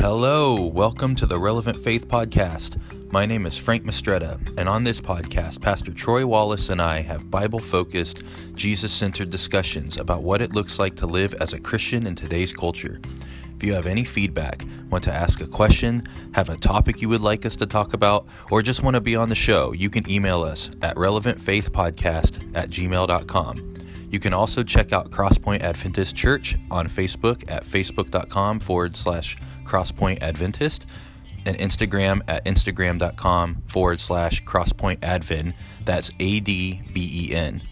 Hello, welcome to the Relevant Faith Podcast. My name is Frank Mistretta, and on this podcast, Pastor Troy Wallace and I have Bible focused, Jesus centered discussions about what it looks like to live as a Christian in today's culture. If you have any feedback, want to ask a question, have a topic you would like us to talk about, or just want to be on the show, you can email us at relevantfaithpodcast at gmail.com. You can also check out Crosspoint Adventist Church on Facebook at facebook.com forward slash Crosspoint Adventist and Instagram at instagram.com forward slash Crosspoint Advent. That's A D V E N.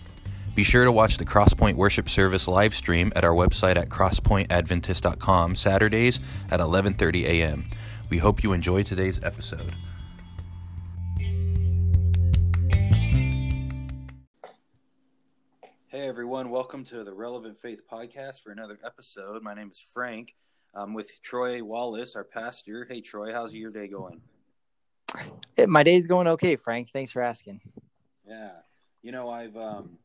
Be sure to watch the Crosspoint Worship Service live stream at our website at crosspointadventist.com Saturdays at 11:30 a.m. We hope you enjoy today's episode. Everyone, welcome to the Relevant Faith Podcast for another episode. My name is Frank. I'm with Troy Wallace, our pastor. Hey Troy, how's your day going? It, my day's going okay, Frank. Thanks for asking. Yeah, you know I've um,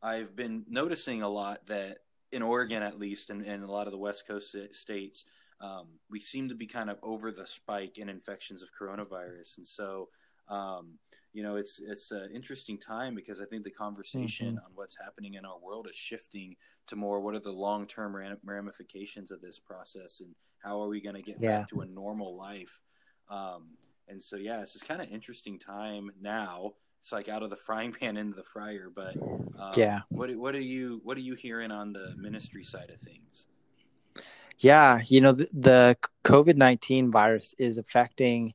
I've been noticing a lot that in Oregon, at least, and, and a lot of the West Coast states, um, we seem to be kind of over the spike in infections of coronavirus, and so um, you know it's it's an interesting time because I think the conversation mm-hmm. on what's happening in our world is shifting to more what are the long term ramifications of this process and how are we going to get yeah. back to a normal life. Um, and so yeah, it's just kind of interesting time now. It's like out of the frying pan into the fryer. But um, yeah, what what are you what are you hearing on the ministry side of things? Yeah, you know the, the COVID nineteen virus is affecting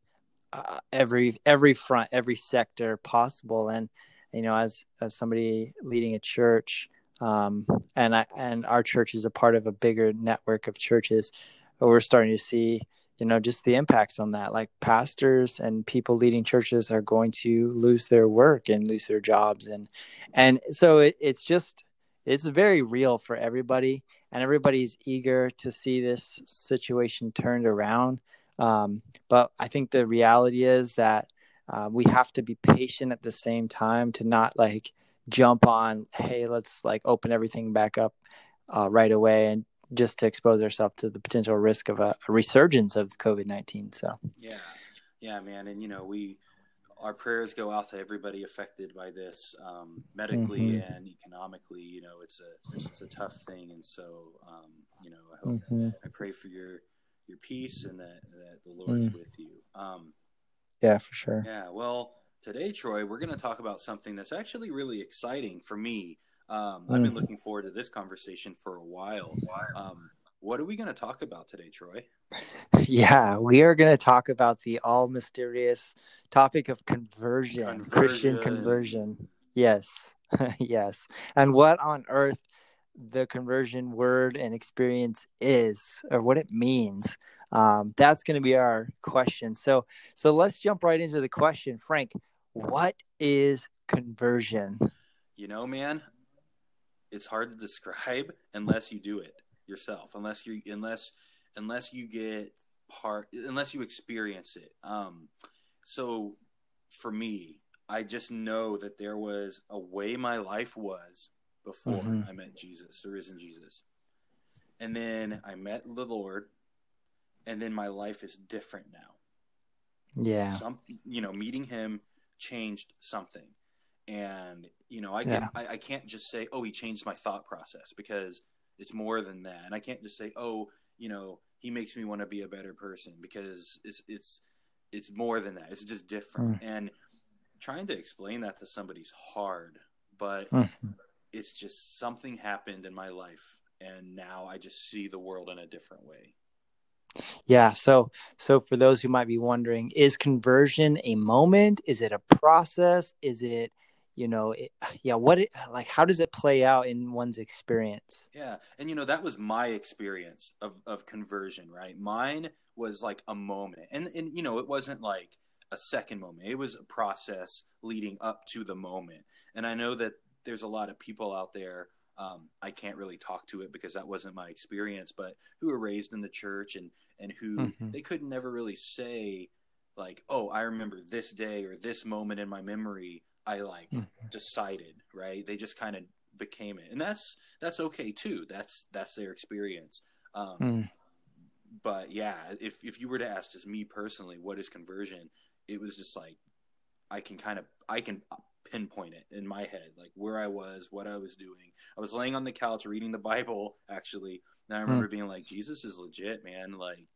uh, every every front, every sector possible. And you know, as as somebody leading a church, um, and I and our church is a part of a bigger network of churches, we're starting to see you know just the impacts on that. Like pastors and people leading churches are going to lose their work and lose their jobs. And and so it, it's just it's very real for everybody. And everybody's eager to see this situation turned around um, but I think the reality is that uh, we have to be patient at the same time to not like jump on, hey, let's like open everything back up uh, right away and just to expose ourselves to the potential risk of a, a resurgence of COVID 19. So, yeah, yeah, man. And, you know, we, our prayers go out to everybody affected by this um, medically mm-hmm. and economically. You know, it's a it's a tough thing, and so um, you know, I hope mm-hmm. I pray for your your peace and that, that the Lord is mm. with you. Um, yeah, for sure. Yeah. Well, today, Troy, we're going to talk about something that's actually really exciting for me. Um, mm. I've been mm. looking forward to this conversation for a while. Um, what are we going to talk about today, Troy? Yeah, we are going to talk about the all mysterious topic of conversion, conversion. Christian conversion. Yes, yes. And what on earth the conversion word and experience is or what it means um, that's going to be our question. So so let's jump right into the question frank. What is conversion? You know man it's hard to describe unless you do it yourself unless you unless unless you get part unless you experience it. Um so for me i just know that there was a way my life was before mm-hmm. I met Jesus, the risen Jesus. And then I met the Lord, and then my life is different now. Yeah. Some, you know, meeting him changed something. And, you know, I, can, yeah. I, I can't just say, oh, he changed my thought process because it's more than that. And I can't just say, oh, you know, he makes me want to be a better person because it's, it's, it's more than that. It's just different. Mm. And trying to explain that to somebody's hard, but mm-hmm it's just something happened in my life and now I just see the world in a different way. Yeah, so so for those who might be wondering, is conversion a moment? Is it a process? Is it you know, it, yeah, what it, like how does it play out in one's experience? Yeah. And you know, that was my experience of of conversion, right? Mine was like a moment. And and you know, it wasn't like a second moment. It was a process leading up to the moment. And I know that there's a lot of people out there. Um, I can't really talk to it because that wasn't my experience, but who were raised in the church and and who mm-hmm. they could never really say like, oh, I remember this day or this moment in my memory. I like mm-hmm. decided, right? They just kind of became it, and that's that's okay too. That's that's their experience. Um, mm. but yeah, if if you were to ask just me personally, what is conversion? It was just like I can kind of I can pinpoint it in my head, like where I was, what I was doing. I was laying on the couch reading the Bible actually, and I remember mm. being like, Jesus is legit, man. Like,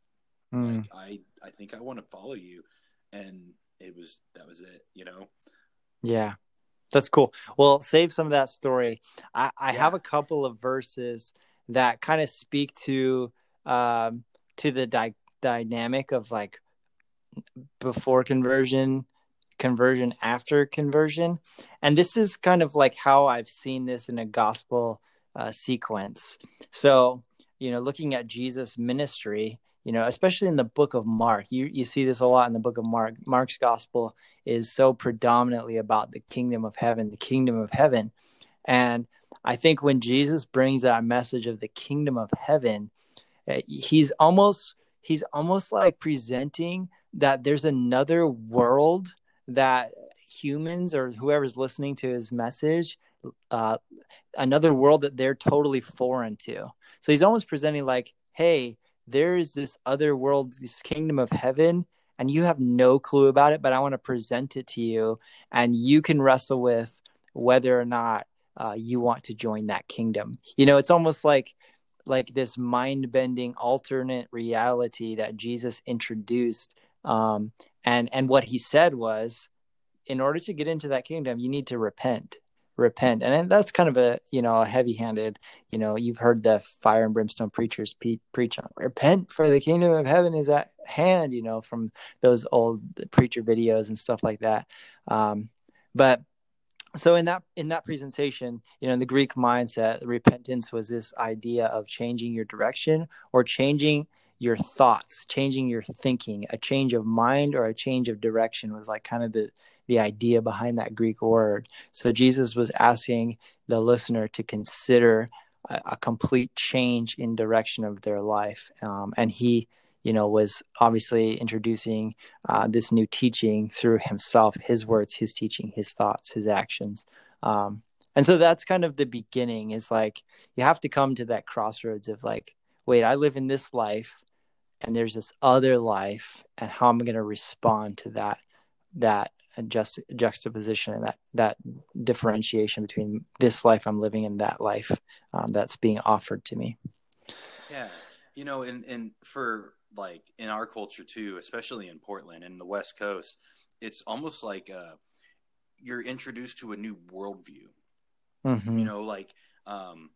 mm. like I I think I want to follow you, and it was that was it, you know. Yeah, that's cool. Well, save some of that story. I, I yeah. have a couple of verses that kind of speak to um, to the di- dynamic of like before conversion conversion after conversion. And this is kind of like how i've seen this in a gospel uh, sequence. So you know looking at jesus ministry you know especially in the book of mark you you see this a lot in the book of mark. Mark's gospel is so predominantly about the kingdom of heaven the kingdom of heaven. And i think when jesus brings that message of the kingdom of heaven eh, he's almost he's almost like presenting that there's another world that humans or whoever's listening to his message uh, another world that they're totally foreign to. So he's almost presenting like hey there is this other world this kingdom of heaven and you have no clue about it but i want to present it to you and you can wrestle with whether or not uh, you want to join that kingdom. You know it's almost like like this mind-bending alternate reality that jesus introduced um, and and what he said was in order to get into that kingdom you need to repent repent. And that's kind of a you know a heavy handed you know you've heard the fire and brimstone preachers pe- preach on repent for the kingdom of heaven is at hand you know from those old preacher videos and stuff like that. Um, but so in that in that presentation you know in the greek mindset repentance was this idea of changing your direction or changing your thoughts, changing your thinking, a change of mind or a change of direction was like kind of the the idea behind that Greek word. So Jesus was asking the listener to consider a, a complete change in direction of their life, um, and he, you know, was obviously introducing uh, this new teaching through himself, his words, his teaching, his thoughts, his actions. Um, and so that's kind of the beginning. Is like you have to come to that crossroads of like, wait, I live in this life and there's this other life and how am i'm going to respond to that that just juxtaposition and that that differentiation between this life i'm living and that life um, that's being offered to me yeah you know and and for like in our culture too especially in portland and the west coast it's almost like uh, you're introduced to a new worldview mm-hmm. you know like um,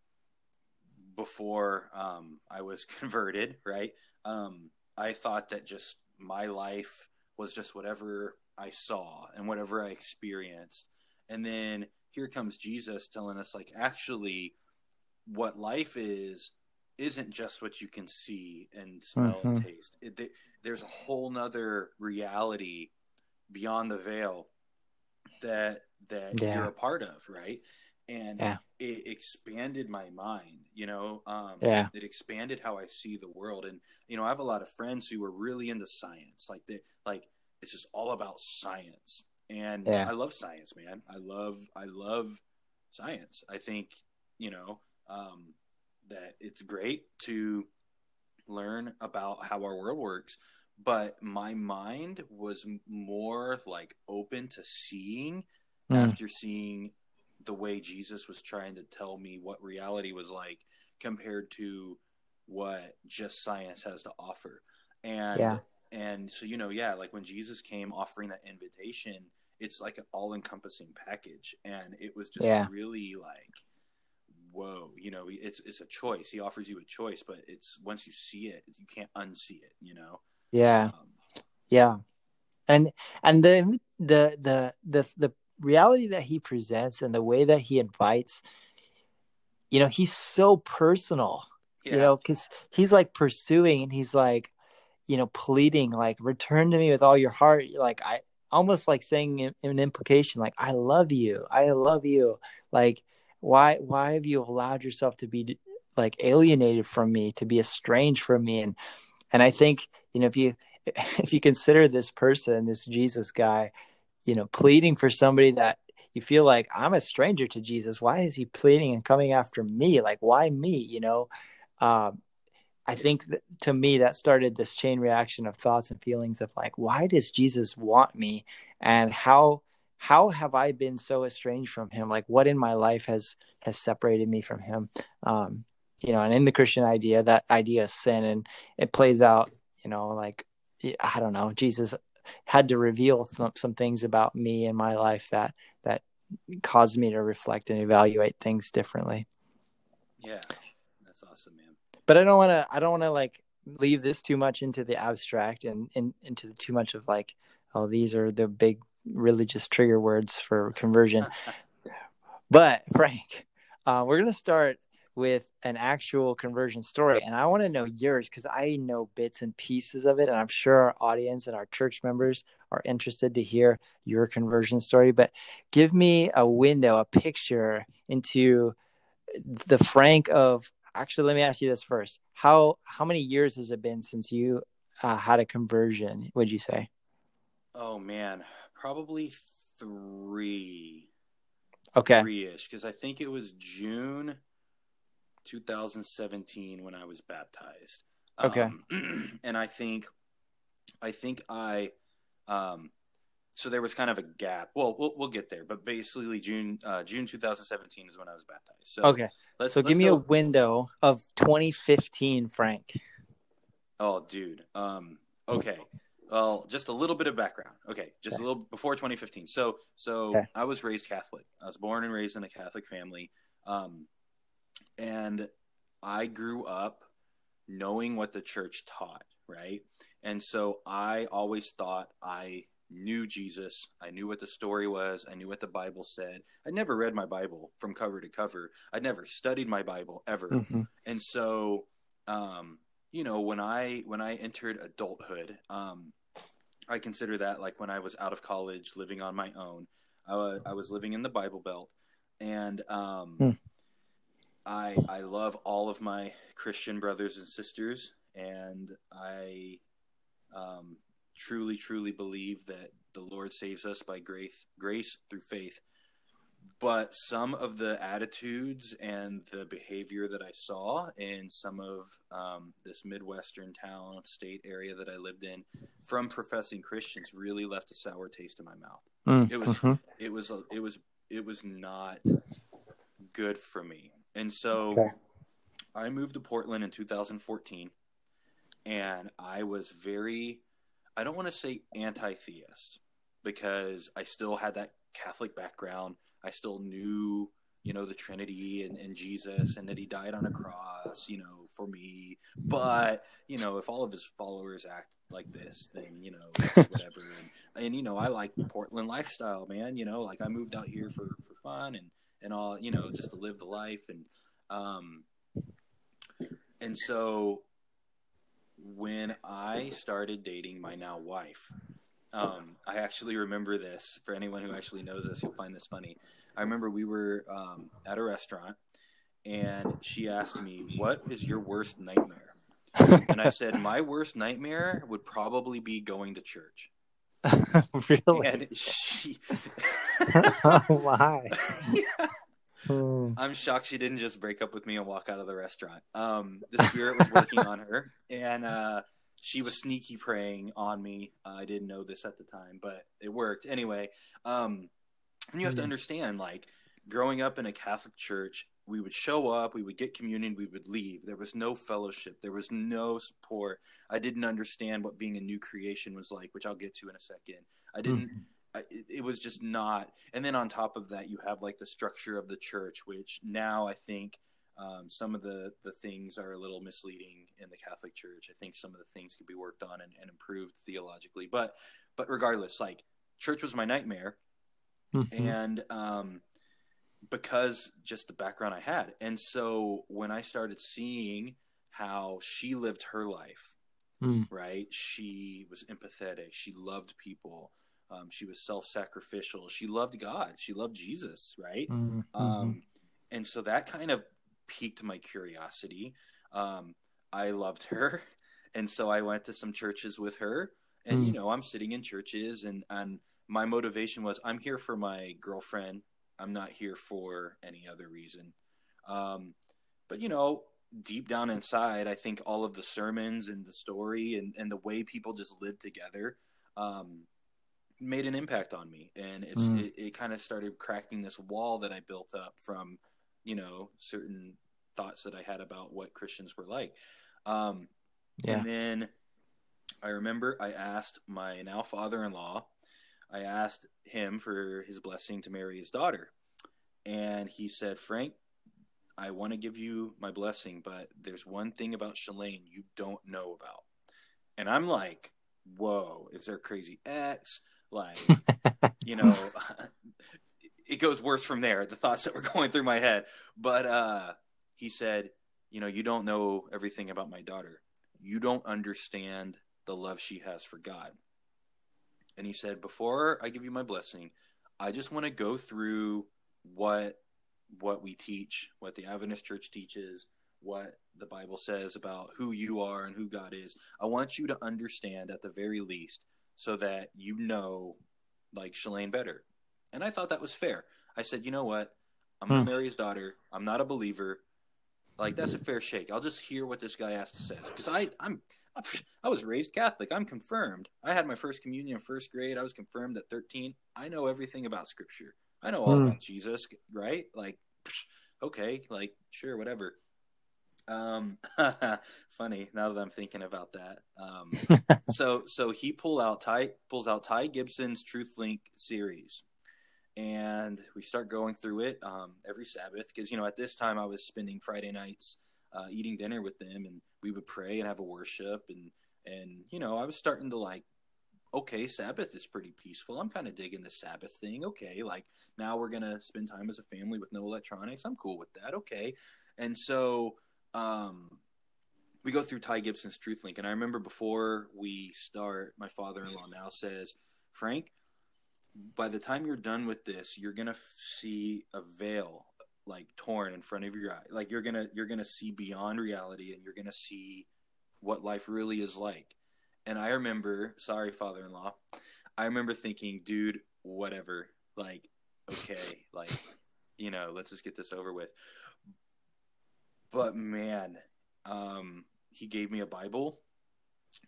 before um, I was converted, right? Um, I thought that just my life was just whatever I saw and whatever I experienced. And then here comes Jesus telling us, like, actually, what life is isn't just what you can see and smell mm-hmm. and taste. It, there's a whole nother reality beyond the veil that that yeah. you're a part of, right? And yeah. it expanded my mind you know um, yeah. it expanded how i see the world. And you know i have a lot of friends who are really into science like they like it's just all about science. And yeah. i love science man. I love i love science. I think you know um, that it's great to learn about how our world works but my mind was more like open to seeing mm. after seeing the way Jesus was trying to tell me what reality was like compared to what just science has to offer. And yeah. and so you know, yeah, like when Jesus came offering that invitation, it's like an all-encompassing package and it was just yeah. really like whoa, you know, it's it's a choice. He offers you a choice, but it's once you see it, you can't unsee it, you know. Yeah. Um, yeah. And and the the the the the reality that he presents and the way that he invites you know he's so personal yeah. you know because he's like pursuing and he's like you know pleading like return to me with all your heart. Like i almost like saying an implication like i love you. I love you. Like why why have you allowed yourself to be like alienated from me to be estranged from me? And and i think you know if you if you consider this person this jesus guy you know, pleading for somebody that you feel like I'm a stranger to Jesus. Why is he pleading and coming after me? Like, why me? You know, um, I think that, to me that started this chain reaction of thoughts and feelings of like, why does Jesus want me, and how how have I been so estranged from Him? Like, what in my life has has separated me from Him? Um, you know, and in the Christian idea, that idea of sin, and it plays out. You know, like I don't know, Jesus had to reveal some, some things about me and my life that that caused me to reflect and evaluate things differently. Yeah, that's awesome, man. But I don't want to. I don't want to like leave this too much into the abstract and, and into the, too much of like, oh, these are the big religious trigger words for conversion. but Frank, uh, we're gonna start with an actual conversion story. And I want to know yours because I know bits and pieces of it. And I'm sure our audience and our church members are interested to hear your conversion story. But give me a window, a picture into the Frank of actually, let me ask you this first. How, how many years has it been since you uh, had a conversion, would you say? Oh, man, probably three. Okay. Three ish. Because I think it was June 2017 when I was baptized. Okay. Um, and I think, I think I, um, so there was kind of a gap. Well, we'll, we'll get there, but basically June uh, June 2017 is when I was baptized. So okay, let's so let's give me a window of 2015, Frank. Oh, dude. Um, okay. Well, just a little bit of background. Okay, just okay. a little before 2015. So, so okay. I was raised Catholic. I was born and raised in a Catholic family. Um, and I grew up knowing what the church taught, right? And so I always thought I knew Jesus. I knew what the story was. I knew what the Bible said. I never read my Bible from cover to cover. I never studied my Bible ever. Mm-hmm. And so, um, you know, when I when I entered adulthood, um, I consider that like when I was out of college, living on my own. I, I was living in the Bible Belt, and um, mm. I I love all of my Christian brothers and sisters, and I um, truly truly believe that the Lord saves us by grace grace through faith. But some of the attitudes and the behavior that I saw in some of um, this midwestern town state area that I lived in from professing Christians really left a sour taste in my mouth. Mm, it was mm-hmm. it was a, it was it was not good for me and so okay. I moved to Portland in 2014 and I was very I don't want to say anti-theist because I still had that Catholic background. I still knew, you know, the Trinity and, and Jesus and that he died on a cross, you know, for me. But, you know, if all of his followers act like this, then, you know, whatever. and, and, you know, I like Portland lifestyle, man. You know, like I moved out here for, for fun and, and all you know just to live the life and um and so when I started dating my now wife, um, I actually remember this. For anyone who actually knows us, you'll find this funny. I remember we were um, at a restaurant, and she asked me, "What is your worst nightmare?" and I said, "My worst nightmare would probably be going to church." really? And she. Why? yeah. Hmm. I'm shocked she didn't just break up with me and walk out of the restaurant. Um, the spirit was working on her, and uh, she was sneaky preying on me. Uh, I didn't know this at the time, but it worked anyway. Um, and you have to hmm. understand, like, growing up in a Catholic church, we would show up, we would get communion, we would leave. There was no fellowship, there was no support. I didn't understand what being a new creation was like, which I'll get to in a second. I didn't. Mm. It was just not. And then on top of that, you have like the structure of the church, which now I think um, some of the the things are a little misleading in the Catholic Church. I think some of the things could be worked on and, and improved theologically. But but regardless, like church was my nightmare, mm-hmm. and um, because just the background I had. And so when I started seeing how she lived her life, mm. right? She was empathetic. She loved people. Um, she was self-sacrificial. She loved God. She loved Jesus, right? Mm-hmm. Um, and so that kind of piqued my curiosity. Um, I loved her, and so I went to some churches with her. And mm. you know, I'm sitting in churches, and and my motivation was I'm here for my girlfriend I'm not here for any other reason. Um, but you know, deep down inside, I think all of the sermons and the story and, and the way people just live together um, made an impact on me. And it's mm. it, it kind of started cracking this wall that I built up from, you know, certain thoughts that I had about what Christians were like. Um, yeah. And then I remember I asked my now father in law, I asked him for his blessing to marry his daughter. And he said, Frank, I want to give you my blessing, but there's one thing about Shalane you don't know about. And I'm like, whoa, is there crazy ex? Like, you know, it goes worse from there, the thoughts that were going through my head. But uh, he said, you know, you don't know everything about my daughter. You don't understand the love she has for God. And he said, before I give you my blessing, I just want to go through what what we teach, what the Adventist Church teaches, what the Bible says about who you are and who God is. I want you to understand at the very least so that you know like Shalane better. And I thought that was fair. I said, you know what? I'm gonna hmm. marry his daughter. I'm not a believer. Like that's a fair shake. I'll just hear what this guy has to say because I I'm I was raised Catholic. I'm confirmed. I had my first communion in first grade. I was confirmed at 13. I know everything about Scripture. I know all mm. about Jesus, right? Like, okay, like sure, whatever. Um, funny now that I'm thinking about that. Um, so so he pull out Ty pulls out Ty Gibson's Truth Link series, and we start going through it um, every Sabbath because you know at this time I was spending Friday nights uh, eating dinner with them, and we would pray and have a worship, and and you know I was starting to like okay, Sabbath is pretty peaceful. I'm kind of digging the Sabbath thing. Okay, like now we're gonna spend time as a family with no electronics. I'm cool with that. Okay, and so um, we go through Ty Gibson's Truth Link, and I remember before we start, my father-in-law now says, Frank, by the time you're done with this, you're gonna see a veil like torn in front of your eye. Like you're gonna you're gonna see beyond reality, and you're gonna see what life really is like and I remember, sorry, father in law, I remember thinking, dude, whatever. Like, okay, like, you know, let's just get this over with. But man, um, he gave me a Bible.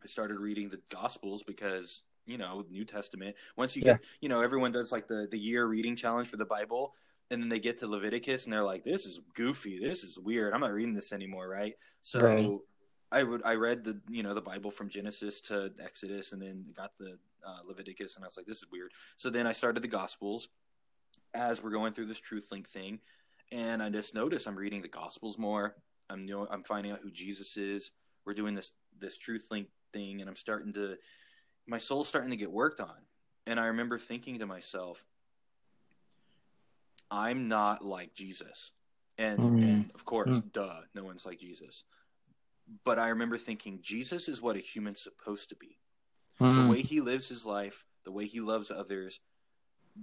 I started reading the Gospels because, you know, New Testament. Once you yeah. get, you know, everyone does like the, the year reading challenge for the Bible. And then they get to Leviticus and they're like, this is goofy. This is weird. I'm not reading this anymore. Right. So, right I would I read the you know the Bible from Genesis to Exodus, and then got the uh, Leviticus, and I was like, this is weird. So then I started the Gospels as we're going through this Truth Link thing, and I just noticed I'm reading the Gospels more. I'm know I'm finding out who Jesus is. We're doing this this Truth Link thing, and I'm starting to my soul's starting to get worked on. And I remember thinking to myself, I'm not like Jesus. And, mm. and of course, mm. duh, no one's like Jesus but I remember thinking Jesus is what a human's supposed to be. Mm. The way he lives his life, the way he loves others,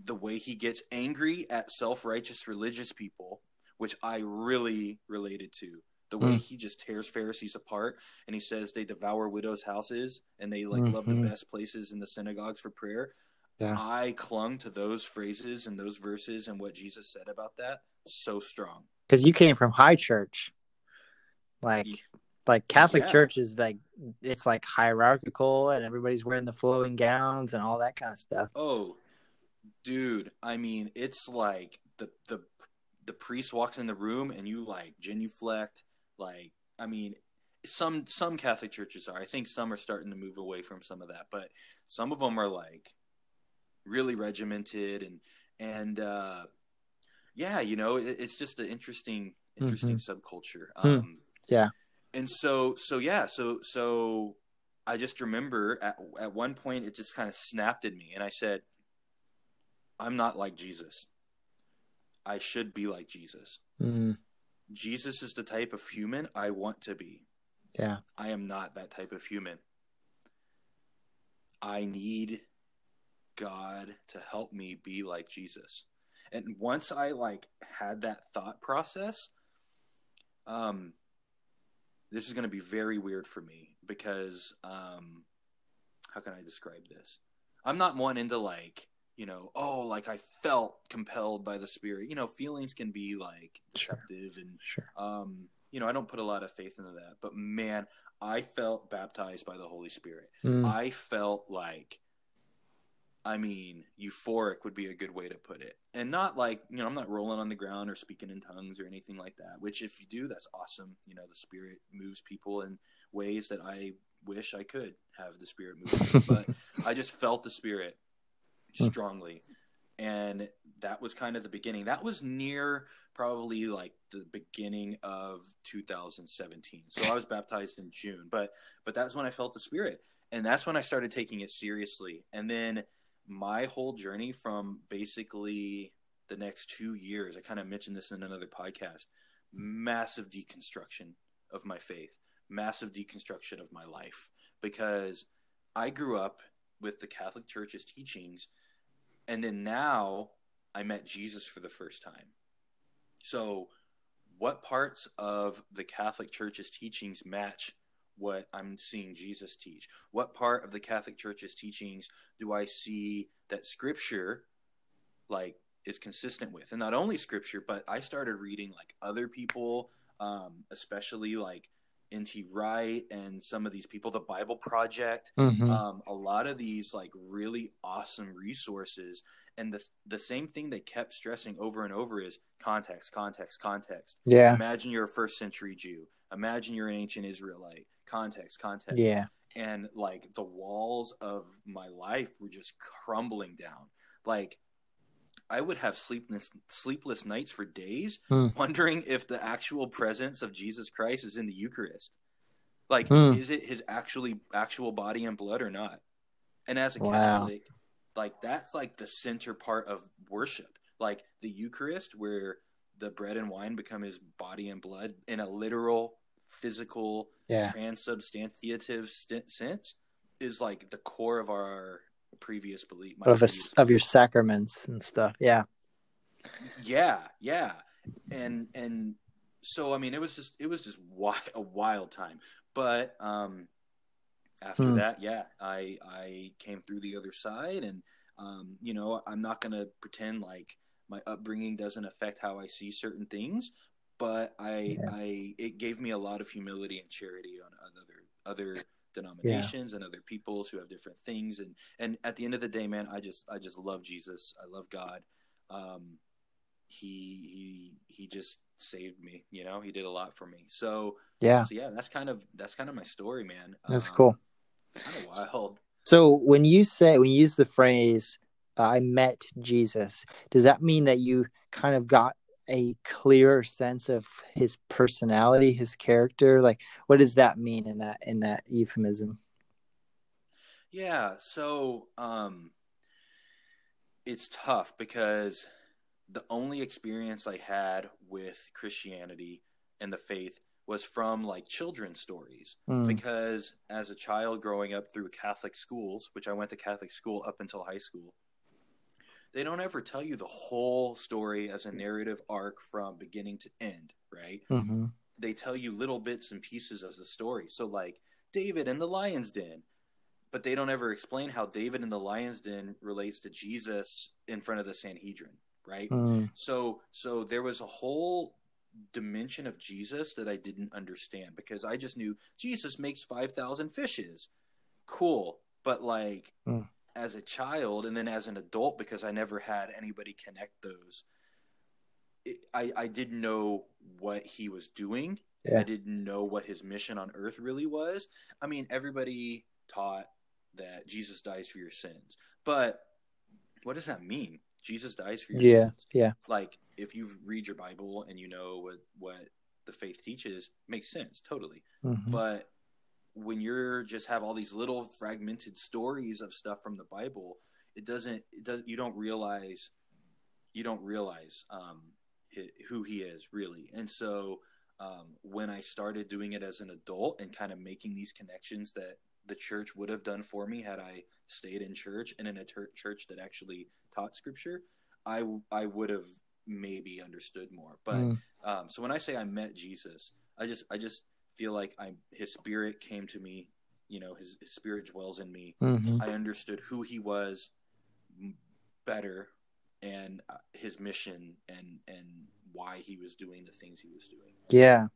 the way he gets angry at self-righteous religious people, which I really related to. The way mm. he just tears Pharisees apart and he says they devour widows' houses and they like mm-hmm. love the mm-hmm. best places in the synagogues for prayer. Yeah. I clung to those phrases and those verses and what Jesus said about that so strong. Because you came from high church. Like like Catholic yeah. Church is like it's like hierarchical and everybody's wearing the flowing gowns and all that kind of stuff. Oh, dude, I mean, it's like the the the priest walks in the room and you like genuflect. Like, I mean, some some Catholic churches are. I think some are starting to move away from some of that, but some of them are like really regimented and and uh yeah, you know, it, it's just an interesting interesting mm-hmm. subculture. Hmm. Um, yeah and so so yeah so so i just remember at, at one point it just kind of snapped at me and i said i'm not like jesus. I should be like jesus. Mm. jesus is the type of human i want to be. Yeah. I am not that type of human. I need god to help me be like jesus. And once i like had that thought process um this is going to be very weird for me because um, how can I describe this? I'm not one into like you know oh like I felt compelled by the spirit. You know feelings can be like deceptive sure. and sure. um, you know, I don't put a lot of faith into that, but man, I felt baptized by the Holy Spirit. Mm. I felt like, I mean, euphoric would be a good way to put it. And not like, you know, I'm not rolling on the ground or speaking in tongues or anything like that, which if you do, that's awesome. You know, the Spirit moves people in ways that I wish I could have the Spirit move. but I just felt the Spirit Hmm. strongly. And that was kind of the beginning. That was near probably like the beginning of 2017. So I was baptized in June, but but that's when I felt the spirit. And that's when I started taking it seriously. And then my whole journey from basically the next 2 years, I kind of mentioned this in another podcast, massive deconstruction of my faith, massive deconstruction of my life because I grew up with the Catholic Church's teachings and then now I met Jesus for the first time. So, what parts of the Catholic Church's teachings match what I'm seeing Jesus teach? What part of the Catholic Church's teachings do I see that Scripture, like, is consistent with? And not only Scripture, but I started reading like other people, um, especially like N.T. Wright and some of these people, the Bible Project, Mhm. um, a lot of these like really awesome resources and the the same thing they kept stressing over and over is context context context yeah. imagine you're a first century jew imagine you're an ancient israelite context context Yeah. and like the walls of my life were just crumbling down like i would have sleepless sleepless nights for days Hmm. wondering if the actual presence of jesus christ is in the eucharist like Hmm. is it his actually actual body and blood or not and as a Wow. catholic like that's like the center part of worship like the eucharist where the bread and wine become his body and blood in a literal physical Yeah. transubstantiative st- sense is like the core of our previous belief my Of previous of your sacraments and stuff. Yeah. yeah yeah and and so i mean it was just it was just wi- a wild time but um after Hmm. that yeah i i came through the other side and um you know i'm not gonna pretend like my upbringing doesn't affect how i see certain things but i Yeah. i it gave me a lot of humility and charity on other other denominations and other peoples who have different things. And and at the end of the day man i just i just love jesus. I love god. Um he he he just saved me you know he did a lot for me. So Yeah. so yeah that's kind of that's kind of my story man. That's Um, cool. kind of wild So when you say when you use the phrase "I met Jesus," does that mean that you kind of got a clearer sense of his personality, his character? Like, what does that mean in that in that euphemism? yeah so um it's tough because the only experience i had with christianity and the faith was from like children's stories Mm, because as a child growing up through Catholic schools, which I went to Catholic school up until high school, they don't ever tell you the whole story as a narrative arc from beginning to end, right? mhm. They tell you little bits and pieces of the story. So, like David and the lion's den, but they don't ever explain how David and the lion's den relates to Jesus in front of the Sanhedrin, right? Mm, So so there was a whole dimension of Jesus that I didn't understand because I just knew Jesus makes 5,000 fishes. Cool. But like Mm. As a child and then as an adult because I never had anybody connect those it, I I didn't know what he was doing. Yeah. I didn't know what his mission on earth really was. I mean, everybody taught that Jesus dies for your sins. But what does that mean? Jesus dies for your Yeah, sins yeah. like if you read your bible and you know what what the faith teaches makes sense totally mhm. but when you're just have all these little fragmented stories of stuff from the bible it doesn't it does you don't realize you don't realize um who he is really. And so um when i started doing it as an adult and kind of making these connections that the church would have done for me had i stayed in church and in a ter- church that actually taught scripture I I would have maybe understood more. But Mm, um, so when I say I met Jesus, I just I just feel like I his spirit came to me. You know, his, his spirit dwells in me. mhm. I understood who he was better and uh, his mission and and why he was doing the things he was doing. Yeah.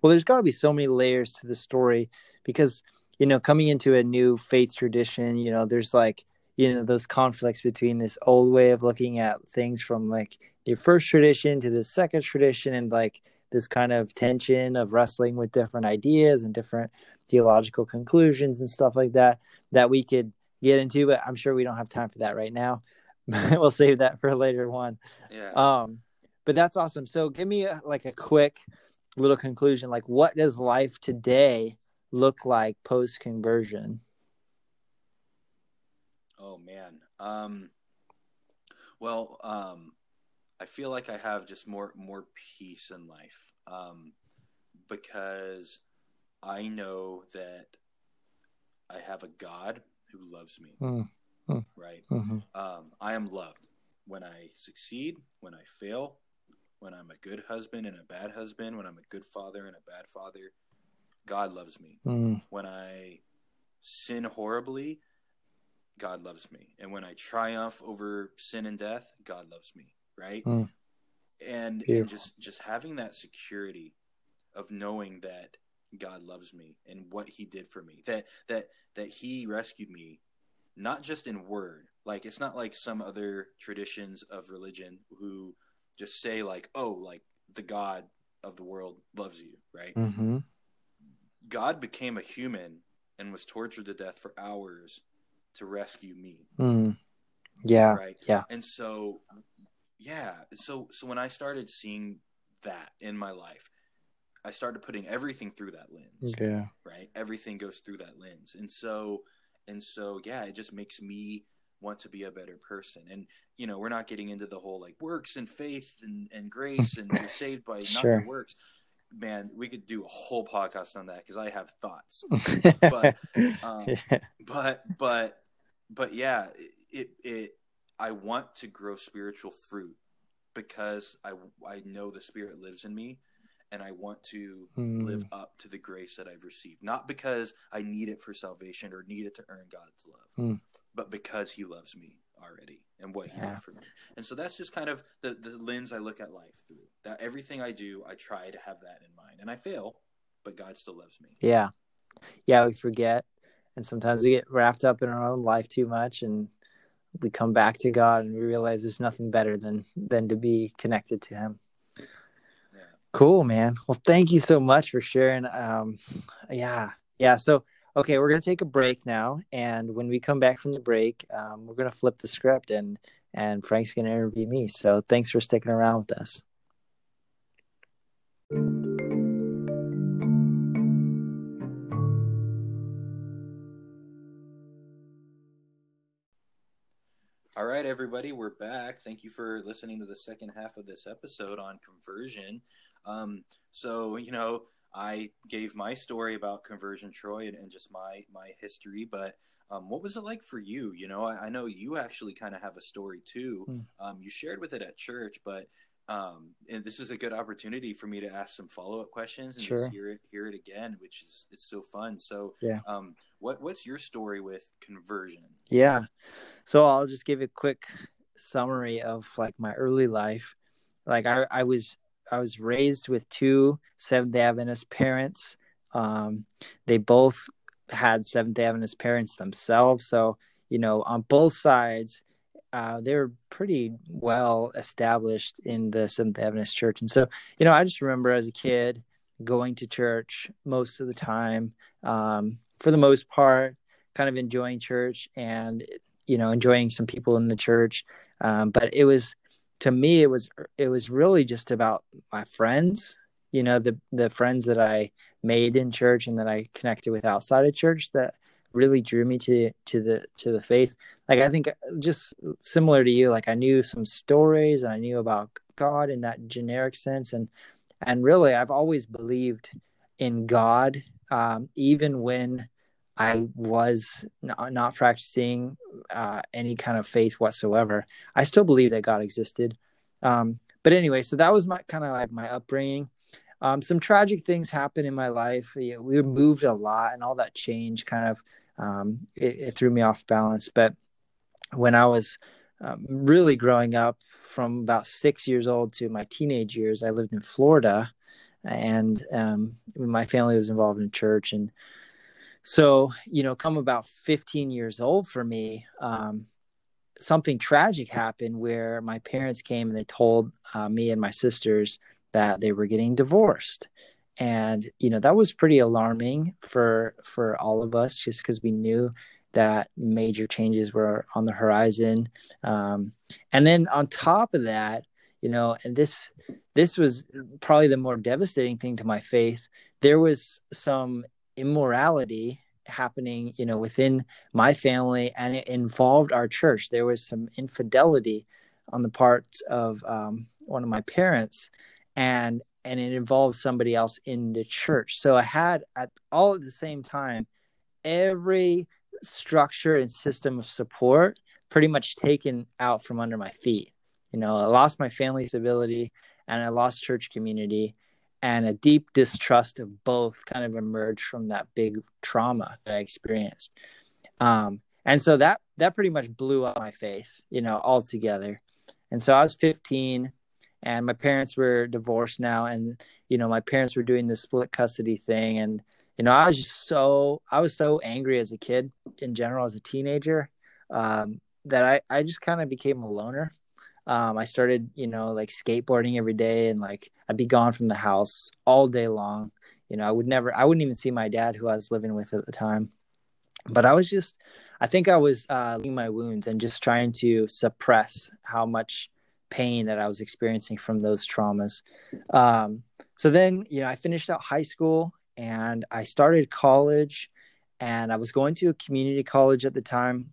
Well, there's got to be so many layers to the story because you know, coming into a new faith tradition, you know, there's like you know those conflicts between this old way of looking at things from like your first tradition to the second tradition and like this kind of tension of wrestling with different ideas and different theological conclusions and stuff like that that we could get into but i'm sure we don't have time for that right now. We'll save that for a later one. Yeah. um but that's awesome. So give me a, like a quick little conclusion. Like what does life today look like post conversion Oh man. Um well, um I feel like I have just more more peace in life. Um because I know that I have a God who loves me, Mm, mm. right? mm-hmm. Um I am loved when I succeed, when I fail, when I'm a good husband and a bad husband, when I'm a good father and a bad father. God loves me. mm, when I sin horribly, God loves me. And when I triumph over sin and death, God loves me, right? Mm. And, and just just having that security of knowing that God loves me and what he did for me. That that that he rescued me not just in word. Like it's not like some other traditions of religion who just say like, "Oh, like the God of the world loves you," right? mm-hmm. God became a human and was tortured to death for hours to rescue me, mm. yeah right? yeah. And so, yeah, so so when I started seeing that in my life, I started putting everything through that lens, yeah right? Everything goes through that lens, and so and so, yeah, it just makes me want to be a better person. And you know, we're not getting into the whole like works and faith and, and grace and you're saved by not Sure. your works. Man, we could do a whole podcast on that because I have thoughts. but um, but but but yeah it it i want to grow spiritual fruit because i i know the spirit lives in me and i want to Mm. live up to the grace that i've received. Not because i need it for salvation or need it to earn god's love Mm. but because he loves me already and what he Yeah. did for me. And so that's just kind of the the lens i look at life through. That everything i do i try to have that in mind. And i fail but god still loves me. Yeah. Yeah we forget. And sometimes we get wrapped up in our own life too much and we come back to god and we realize there's nothing better than than to be connected to him. Yeah. Cool man. Well thank you so much for sharing. Um yeah yeah. So okay we're gonna take a break now. And when we come back from the break um, we're gonna flip the script and and frank's gonna interview me. So thanks for sticking around with us right, everybody, we're back. Thank you for listening to the second half of this episode on conversion. Um, so, you know, I gave my story about conversion, Troy, and, and just my my history. But um, what was it like for you? You know, I, I know you actually kind of have a story too. Hmm. Um, you shared with it at church, but um, and this is a good opportunity for me to ask some follow up questions and Sure. just hear it hear it again, which is it's so fun. So, Yeah. um, what what's your story with conversion? Yeah. So I'll just give a quick summary of like my early life. Like I, I was I was raised with two Seventh Day Adventist parents. Um, they both had Seventh Day Adventist parents themselves. So you know, on both sides, uh, they were pretty well established in the Seventh Adventist Church. And so you know, I just remember as a kid going to church most of the time. Um, for the most part, kind of enjoying church and you know enjoying some people in the church um, but it was to me it was it was really just about my friends you know the the friends that i made in church and that i connected with outside of church that really drew me to to the to the faith like i think just similar to you like i knew some stories and i knew about god in that generic sense and and really i've always believed in god um, even when I was not, not practicing uh, any kind of faith whatsoever. I still believe that God existed. Um, but anyway, so that was my kind of like my upbringing. Um, some tragic things happened in my life. You know, we moved a lot, and all that change kind of um, it, it threw me off balance. But when I was um, really growing up, from about six years old to my teenage years, I lived in Florida. and um, my family was involved in church and so you know come about 15 years old for me um, something tragic happened where my parents came and they told uh, me and my sisters that they were getting divorced and you know that was pretty alarming for for all of us just because we knew that major changes were on the horizon. Um, and then on top of that you know and this this was probably the more devastating thing to my faith. There was some immorality happening you know within my family and it involved our church. There was some infidelity on the part of um, one of my parents. And and it involved somebody else in the church so i had at all at the same time every structure and system of support pretty much taken out from under my feet you know i lost my family stability and i lost church community and a deep distrust of both kind of emerged from that big trauma that I experienced. Um, and so that that pretty much blew up my faith, you know, altogether. And so I was 15, and my parents were divorced now, and you know, my parents were doing the split custody thing, and you know, I was just so I was so angry as a kid, in general, as a teenager, um, that I I just kind of became a loner um, I started, you know, like skateboarding every day and like I'd be gone from the house all day long. You know, I would never, I wouldn't even see my dad who I was living with at the time. But I was just, I think I was uh, my wounds and just trying to suppress how much pain that I was experiencing from those traumas. Um, so then, you know, I finished out high school and I started college and I was going to a community college at the time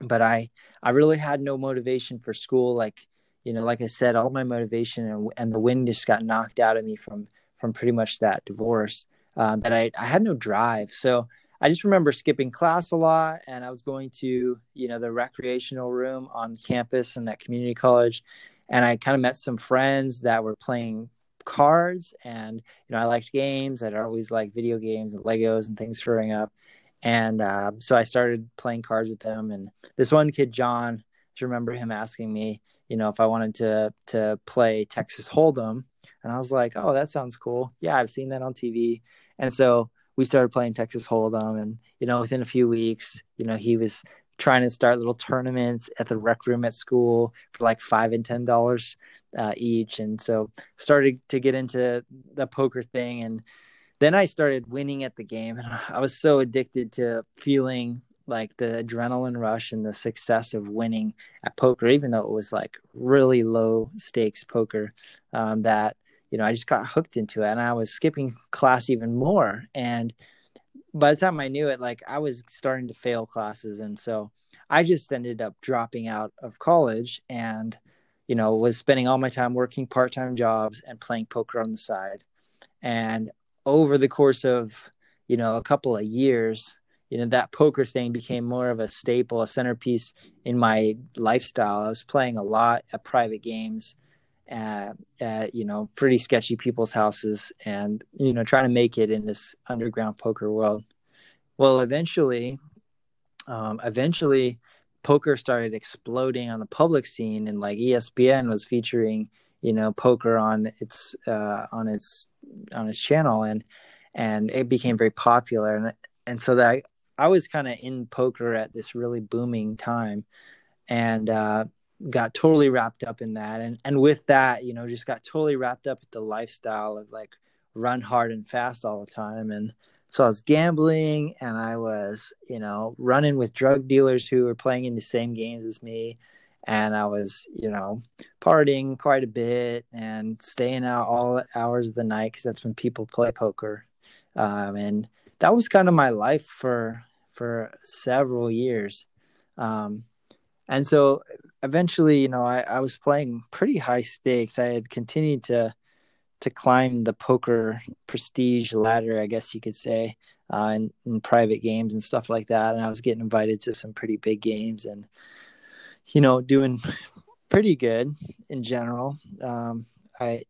but I I really had no motivation for school. Like you know, like I said, all my motivation and, and the wind just got knocked out of me from from pretty much that divorce. Uh, that I I had no drive. So I just remember skipping class a lot, and I was going to you know the recreational room on campus in that community college, and I kind of met some friends that were playing cards and you know i liked games i'd always liked video games and legos and things growing up and uh, so I started playing cards with them. And this one kid, John, I remember him asking me, you know, if I wanted to to play Texas Hold'em, and I was like, "Oh, that sounds cool. Yeah, I've seen that on TV." And so we started playing Texas Hold'em, and you know, within a few weeks, you know, he was trying to start little tournaments at the rec room at school for like five and ten dollars uh, each, and so started to get into the poker thing and then I started winning at the game, and I was so addicted to feeling like the adrenaline rush and the success of winning at poker, even though it was like really low stakes poker, um, that you know I just got hooked into it, and I was skipping class even more. And by the time I knew it, like I was starting to fail classes, and so I just ended up dropping out of college and you know was spending all my time working part-time jobs and playing poker on the side and over the course of you know a couple of years you know that poker thing became more of a staple a centerpiece in my lifestyle i was playing a lot at private games at, at you know pretty sketchy people's houses and you know trying to make it in this underground poker world. Well eventually um, eventually poker started exploding on the public scene and like espn was featuring you know poker on its uh, on its on its channel and and it became very popular. And and so that I, I was kind of in poker at this really booming time. And uh, got totally wrapped up in that and and with that you know just got totally wrapped up with the lifestyle of like run hard and fast all the time and so I was gambling and I was you know running with drug dealers who were playing in the same games as me and I was, you know, partying quite a bit and staying out all hours of the night because that's when people play poker. Um, and that was kind of my life for for several years. Um, and so eventually, you know, I, I was playing pretty high stakes. I had continued to to climb the poker prestige ladder, I guess you could say, uh, in, in private games and stuff like that. And I was getting invited to some pretty big games and you know, doing pretty good in general. Um, I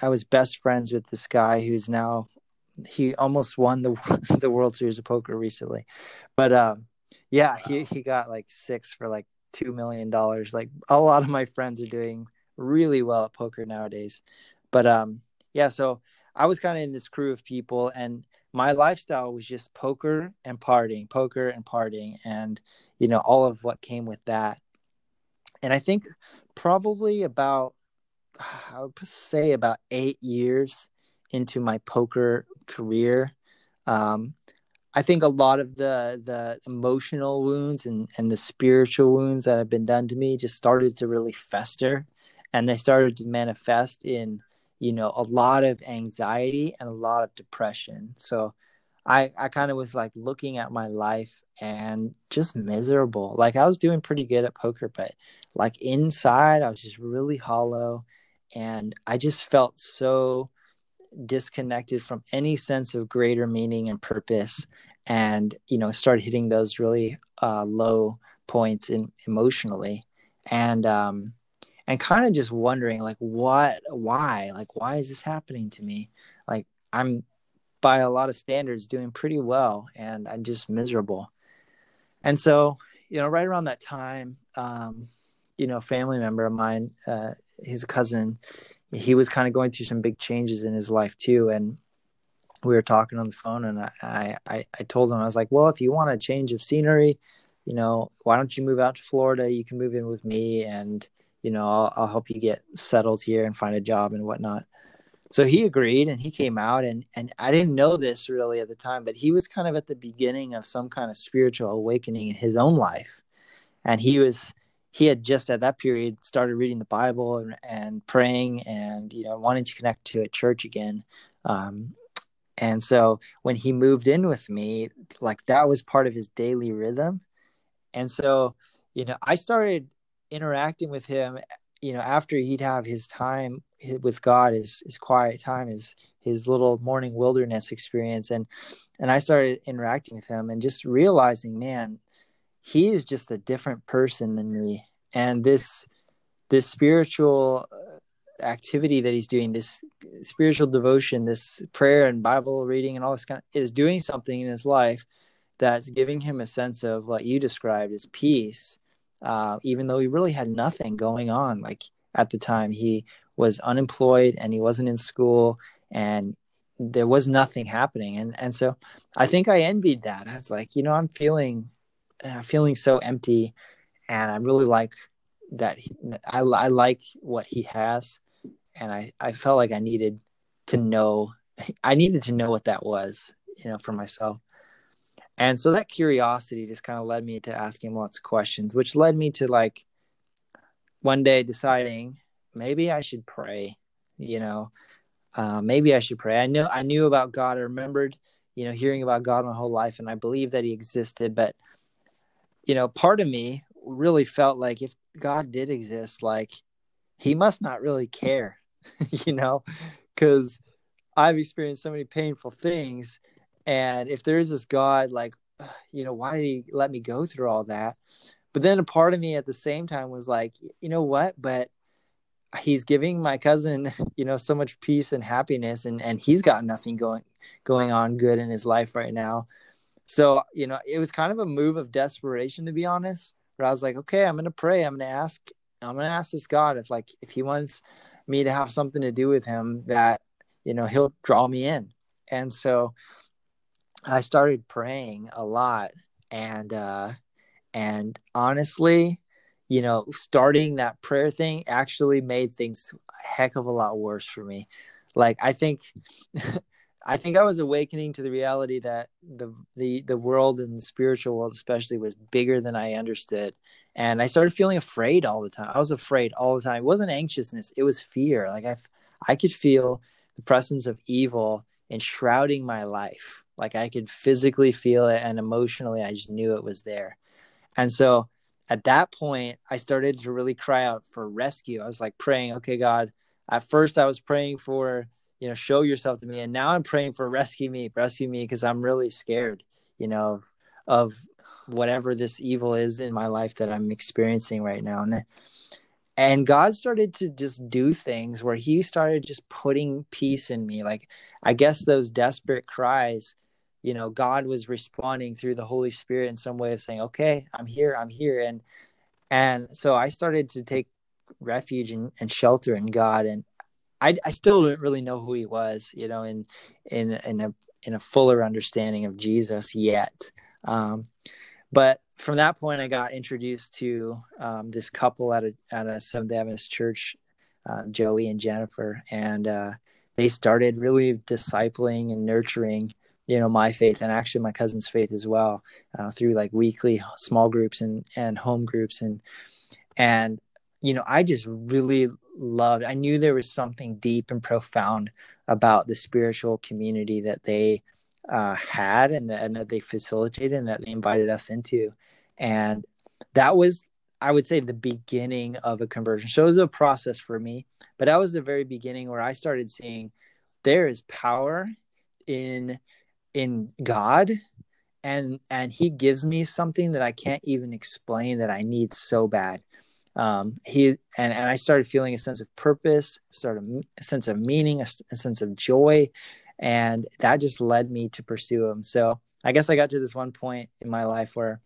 I was best friends with this guy who's now he almost won the the World Series of Poker recently, but um, yeah, he he got like six for like two million dollars. Like a lot of my friends are doing really well at poker nowadays, but um, yeah, so I was kind of in this crew of people, and my lifestyle was just poker and partying, poker and partying, and you know all of what came with that. And I think probably about I would say about eight years into my poker career, um, I think a lot of the the emotional wounds and and the spiritual wounds that have been done to me just started to really fester, and they started to manifest in you know a lot of anxiety and a lot of depression. So I I kind of was like looking at my life and just miserable. Like I was doing pretty good at poker, but like inside I was just really hollow and I just felt so disconnected from any sense of greater meaning and purpose and you know started hitting those really uh, low points in, emotionally. And um and kind of just wondering like what why? Like why is this happening to me? Like i'm by a lot of standards doing pretty well and i'm just miserable. And so you know right around that time um you know a family member of mine uh his cousin he was kind of going through some big changes in his life too and we were talking on the phone and I, I i told him i was like well if you want a change of scenery you know why don't you move out to florida? You can move in with me and you know i'll, I'll help you get settled here and find a job and whatnot. So he agreed and he came out and and i didn't know this really at the time but he was kind of at the beginning of some kind of spiritual awakening in his own life. And he was he had just at that period started reading the Bible and, and praying and you know wanting to connect to a church again. Um, and so when he moved in with me, like that was part of his daily rhythm. And so, you know, I started interacting with him, you know, after he'd have his time with God, his his quiet time, his his little morning wilderness experience, and and I started interacting with him and just realizing, man, he is just a different person than me. And this this spiritual uh, activity that he's doing this spiritual devotion this prayer and bible reading and all this kind of is doing something in his life that's giving him a sense of what you described as peace uh, even though he really had nothing going on. Like at the time he was unemployed and he wasn't in school and there was nothing happening. And and so i think i envied that. I was like you know i'm feeling uh, feeling so empty and I really like that. He, I I like what he has, and I I felt like I needed to know. I needed to know what that was, you know, for myself. And so that curiosity just kind of led me to asking lots of questions, which led me to like one day deciding maybe I should pray. You know, uh, maybe I should pray. I know I knew about God. I remembered, you know, hearing about God my whole life, and I believed that He existed. But you know, part of me really felt like if God did exist, like he must not really care, you know, because I've experienced so many painful things. And if there is this God, like, you know, why did he let me go through all that? But then a part of me at the same time was like, you know what? But he's giving my cousin, you know, so much peace and happiness and, and he's got nothing going going on good in his life right now. So, you know, it was kind of a move of desperation to be honest where I was like, okay, I'm gonna pray. I'm gonna ask. I'm gonna ask this God if like if He wants me to have something to do with Him, that you know He'll draw me in. And so I started praying a lot, and uh, and honestly, you know, starting that prayer thing actually made things a heck of a lot worse for me. Like I think I think I was awakening to the reality that the the the world and the spiritual world especially was bigger than I understood. And I started feeling afraid all the time. I was afraid all the time. It wasn't anxiousness, it was fear. Like I I could feel the presence of evil enshrouding my life. Like I could physically feel it and emotionally I just knew it was there. And so at that point I started to really cry out for rescue. I was like praying, okay, God, at first I was praying for you know, show yourself to me. And now I'm praying for rescue me, rescue me, because I'm really scared, you know, of whatever this evil is in my life that I'm experiencing right now. And and God started to just do things where He started just putting peace in me. Like I guess those desperate cries, you know, God was responding through the Holy Spirit in some way of saying, "Okay, I'm here, I'm here," and and so I started to take refuge and, and shelter in God, and I, I still didn't really know who he was, you know, in in in a in a fuller understanding of Jesus yet. Um, but from that point, I got introduced to um, this couple at a at a Seventh Adventist church, uh, Joey and Jennifer, and uh, they started really discipling and nurturing, you know, my faith and actually my cousin's faith as well, uh, through like weekly small groups and and home groups and and you know, I just really loved. I knew there was something deep and profound about the spiritual community that they uh, had and, and that they facilitated and that they invited us into. And that was, I would say, the beginning of a conversion. So it was a process for me, but that was the very beginning where I started seeing there is power in in God and and he gives me something that I can't even explain that I need so bad. Um, he and, and I started feeling a sense of purpose, started a sense of meaning, a, a sense of joy, and that just led me to pursue him. So i guess i got to this one point in my life where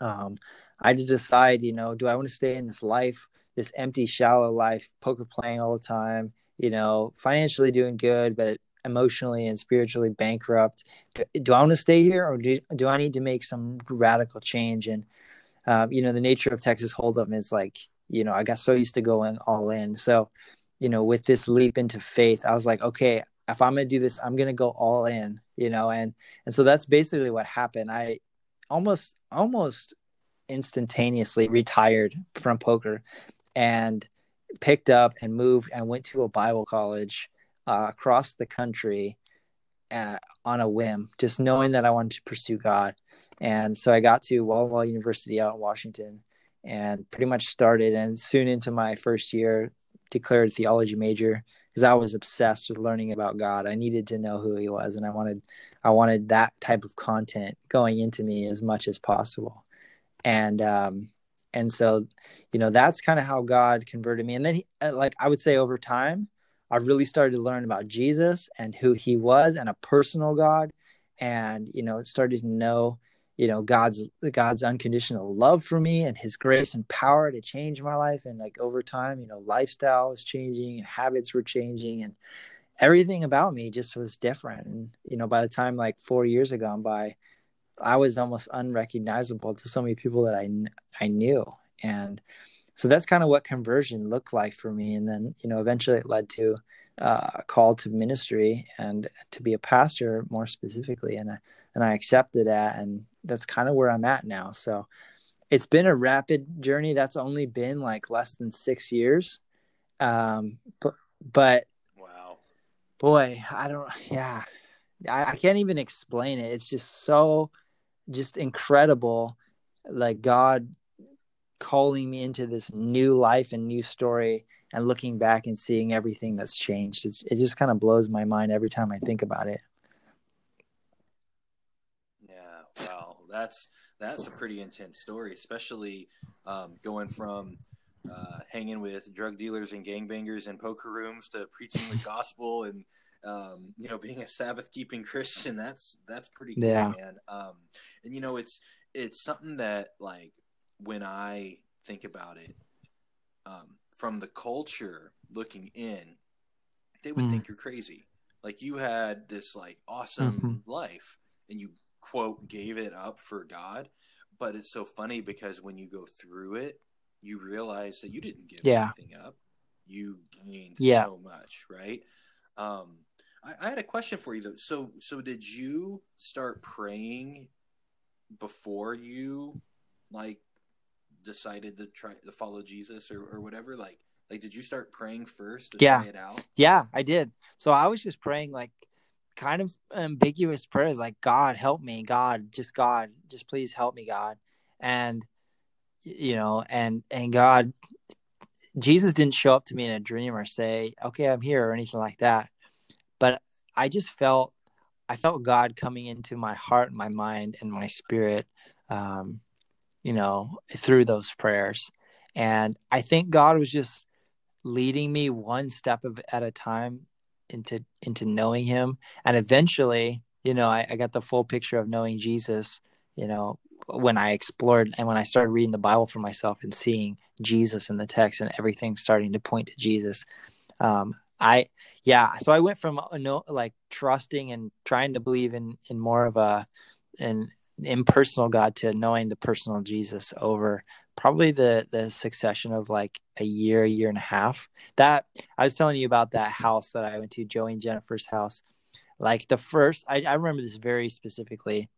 um, i had to decide you know do i want to stay in this life this empty shallow life poker playing all the time you know financially doing good but emotionally and spiritually bankrupt? Do i want to stay here or do, do i need to make some radical change? And um, you know the nature of texas hold'em is like you know i got so used to going all in so you know with this leap into faith i was like okay if I'm gonna do this, I'm gonna go all in, you know, and and so that's basically what happened. I almost almost instantaneously retired from poker and picked up and moved and went to a Bible college uh, across the country uh, on a whim, just knowing that I wanted to pursue God. And so I got to Walla Walla University out in Washington and pretty much started. And soon into my first year, declared theology major because I was obsessed with learning about God. I needed to know who He was, and I wanted I wanted that type of content going into me as much as possible. And um, and so, you know, that's kind of how God converted me. And then, he, uh, like I would say, over time, I've really started to learn about Jesus and who He was, and a personal God, and you know, started to know you know god's god's unconditional love for me and his grace and power to change my life. And like over time you know lifestyle is changing and habits were changing and everything about me just was different. And you know by the time like four years had gone by i was almost unrecognizable to so many people that i i knew. And so that's kind of what conversion looked like for me. And then you know eventually it led to uh, a call to ministry and to be a pastor more specifically. And I, and I accepted that and that's kind of where I'm at now. So it's been a rapid journey. That's only been like less than six years. Um, but, but wow, boy, I don't, yeah, I, I can't even explain it. It's just so, just incredible. Like God calling me into this new life and new story and looking back and seeing everything that's changed. It's, it just kind of blows my mind every time I think about it. That's that's a pretty intense story, especially um, going from uh, hanging with drug dealers and gangbangers in poker rooms to preaching the gospel and um, you know being a Sabbath keeping Christian. That's that's pretty cool, yeah. man. Um, and you know it's it's something that like when I think about it um, from the culture looking in, they would mm. think you're crazy. Like you had this like awesome mm-hmm. life and you quote gave it up for God. But it's so funny because when you go through it, you realize that you didn't give yeah. anything up. You gained yeah. so much, right? Um, I, I had a question for you though. So, so did you start praying before you like decided to try to follow Jesus or, or whatever? Like, like did you start praying first yeah. it out? Yeah, I did. So I was just praying like kind of ambiguous prayers like god help me god just god just please help me god. And you know and and god jesus didn't show up to me in a dream or say okay i'm here or anything like that. But i just felt i felt god coming into my heart my mind and my spirit um you know through those prayers. And i think god was just leading me one step of, at a time into into knowing him. And eventually you know I, I got the full picture of knowing jesus you know when i explored and when i started reading the bible for myself and seeing jesus in the text and everything starting to point to jesus. Um, I yeah, so I went from uh, no like trusting and trying to believe in in more of a an impersonal God to knowing the personal Jesus over probably the the succession of like a year, year and a half. That I was telling you about that mm-hmm. house that I went to, Joey and Jennifer's house. Like the first, I, I remember this very specifically.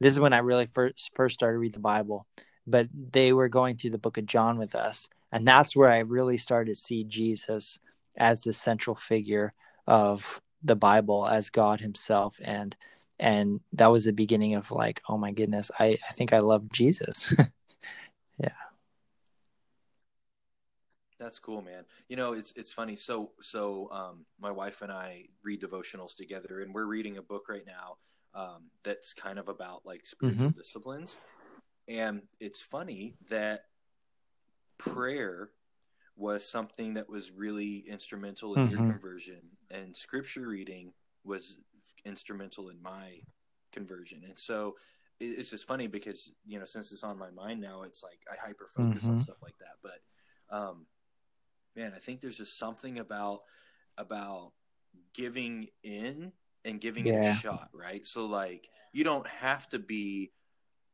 This is when I really first first started to read the Bible. But they were going through the Book of John with us, and that's where I really started to see Jesus as the central figure of the Bible, as God Himself, and and that was the beginning of like, oh my goodness, I I think I love Jesus. yeah. That's cool, man. You know, it's it's funny. So so um, my wife and I read devotionals together, and we're reading a book right now um, that's kind of about like spiritual mm-hmm. disciplines. And it's funny that prayer was something that was really instrumental in mm-hmm. your conversion, and scripture reading was instrumental in my conversion. And so it's just funny because you know since it's on my mind now, it's like I hyper focus mm-hmm. on stuff like that. But um, man, I think there's just something about about giving in and giving yeah. it a shot, right? So like you don't have to be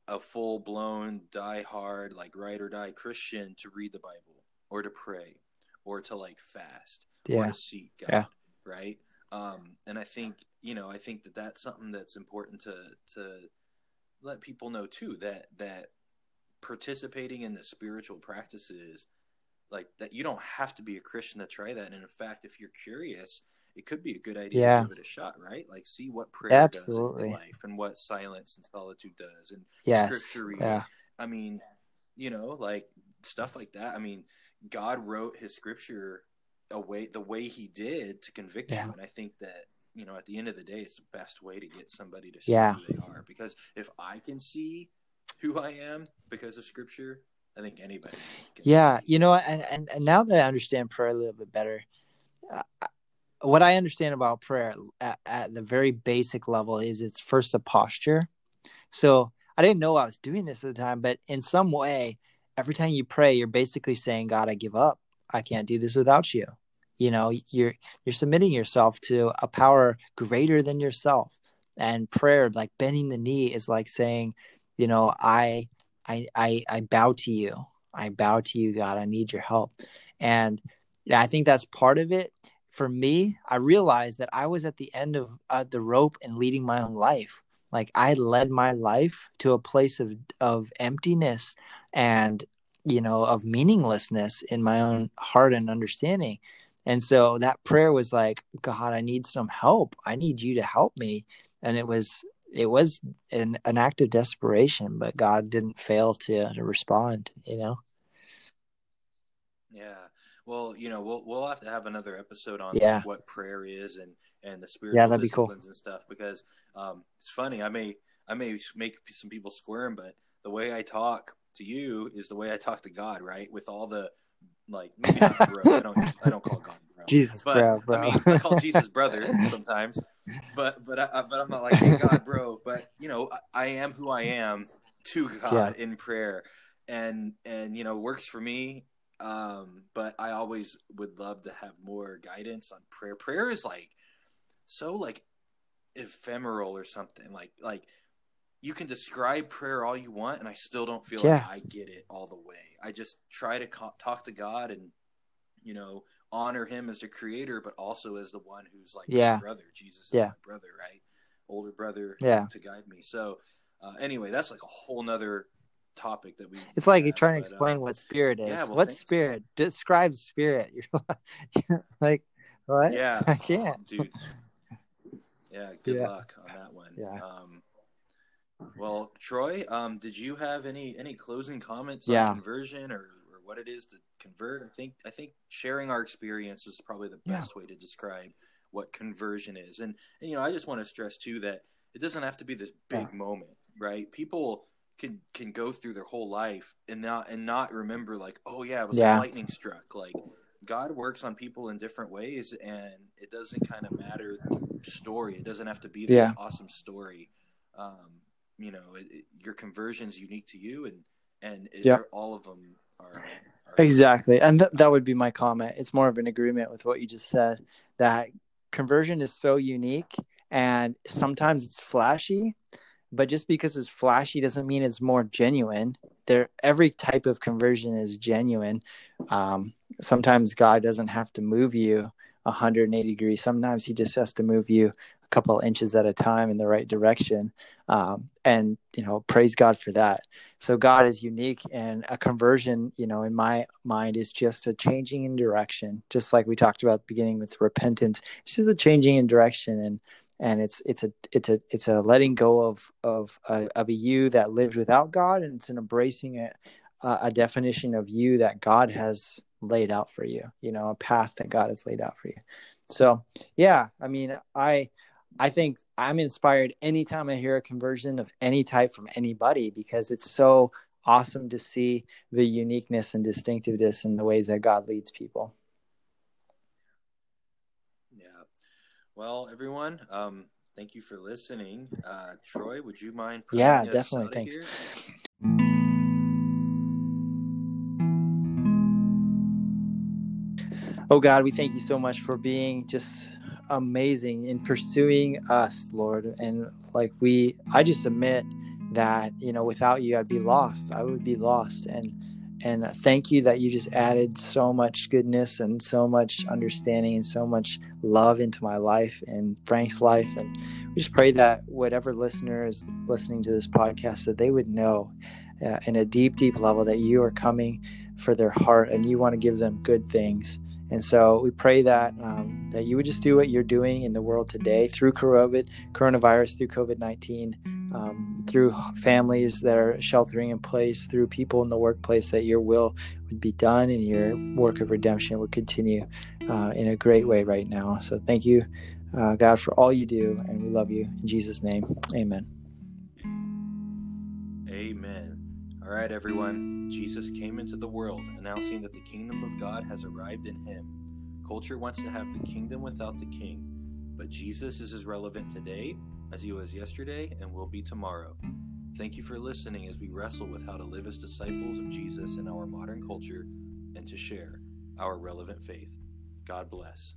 a full blown die hard like ride or die Christian to read the Bible or to pray or to like fast yeah. or to seek God, yeah. right? Um, and I think you know I think that that's something that's important to to let people know too that that participating in the spiritual practices like that you don't have to be a Christian to try that. And in fact, if you're curious, it could be a good idea yeah. to give it a shot, right? Like see what prayer Absolutely. does in life and what silence and solitude does and yes. scripture reading. Yeah. I mean, you know, like stuff like that. I mean, God wrote his scripture away the way he did to convict yeah. you. And I think that, you know, at the end of the day, it's the best way to get somebody to see yeah. who they are. Because if I can see who I am because of scripture, I think anybody. yeah, you know, and, and, and now that I understand prayer a little bit better, uh, what I understand about prayer at, at the very basic level is it's first a posture. So I didn't know I was doing this at the time, but in some way, every time you pray, you're basically saying, "God, I give up. I can't do this without you." You know, you're you're submitting yourself to a power greater than yourself. And prayer, like bending the knee, is like saying, you know, I I, I, I bow to you. I bow to you, God. I need your help. And I think that's part of it. For me, I realized that I was at the end of uh, the rope and leading my own life. Like I led my life to a place of of emptiness and you know of meaninglessness in my own heart and understanding. And so that prayer was like, God, I need some help. I need you to help me. And it was it was an, an act of desperation, but God didn't fail to, to respond, you know? Yeah. Well, you know, we'll, we'll have to have another episode on yeah. what prayer is and, and the spiritual yeah, that'd be cool. and stuff, because, um, it's funny. I may, I may make some people squirm, but the way I talk to you is the way I talk to God, right? With all the, like, maybe not bro. I don't, I don't call God bro. Jesus, but, bro, bro. I mean, I call Jesus brother sometimes but but I, but I'm not like, hey God, bro. But you know, I, I am who I am to God yeah. in prayer, and and you know, works for me. Um, but I always would love to have more guidance on prayer. Prayer is like so like ephemeral or something. Like like you can describe prayer all you want, and I still don't feel yeah. like I get it all the way. I just try to co- talk to God and you know honor him as the creator, but also as the one who's like yeah. my brother. Jesus is yeah. my brother, right? Older brother yeah. to guide me. So uh, anyway, that's like a whole nother topic that we it's like you're trying to explain uh, what spirit is. Yeah, well, what spirit? Describe spirit. You're like what? Yeah. I can't. Oh, dude. Yeah, good yeah. luck on that one. Yeah. Um, well, Troy, um, did you have any any closing comments yeah. on conversion or or what it is to convert. I think I think sharing our experience is probably the best yeah. way to describe what conversion is. And and you know, I just want to stress too that it doesn't have to be this big yeah. moment, right? People can can go through their whole life and not and not remember like, oh yeah, it was yeah. lightning struck. Like God works on people in different ways, and it doesn't kind of matter the story. It doesn't have to be this yeah. awesome story. Um, you know, it, it, your conversion is unique to you, and and it, all of them are, our exactly, and th- that would be my comment. It's more of an agreement with what you just said that conversion is so unique, and sometimes it's flashy, but just because it's flashy doesn't mean it's more genuine. There, every type of conversion is genuine. Um, sometimes God doesn't have to move you 180 degrees. Sometimes He just has to move you a couple inches at a time in the right direction. Um, and, you know, praise God for that. So God is unique and a conversion, you know, in my mind is just a changing in direction, just like we talked about beginning with repentance. It's just a changing in direction and and it's it's a it's a it's a letting go of of a, of a you that lived without God and it's an embracing a, a definition of you that God has laid out for you, you know, a path that God has laid out for you. So, yeah, I mean, I I think I'm inspired anytime I hear a conversion of any type from anybody because it's so awesome to see the uniqueness and distinctiveness in the ways that God leads people. Yeah. Well, everyone, um, thank you for listening. Uh, Troy, would you mind? Yeah, definitely. Thanks. Here? Oh God, we thank you so much for being just amazing in pursuing us, Lord. And like we, I just admit that you know without you, I'd be lost. I would be lost. And and thank you that you just added so much goodness and so much understanding and so much love into my life and Frank's life. And we just pray that whatever listener is listening to this podcast, that they would know uh, in a deep, deep level that you are coming for their heart and you want to give them good things and so we pray that um, that you would just do what you're doing in the world today through COVID, coronavirus, through COVID nineteen, um, through families that are sheltering in place, through people in the workplace. That your will would be done and your work of redemption would continue uh, in a great way right now. So thank you, uh, God, for all you do, and we love you in Jesus' name. Amen. Amen. All right, everyone. Jesus came into the world announcing that the kingdom of God has arrived in him. Culture wants to have the kingdom without the king, but Jesus is as relevant today as he was yesterday and will be tomorrow. Thank you for listening as we wrestle with how to live as disciples of Jesus in our modern culture and to share our relevant faith. God bless.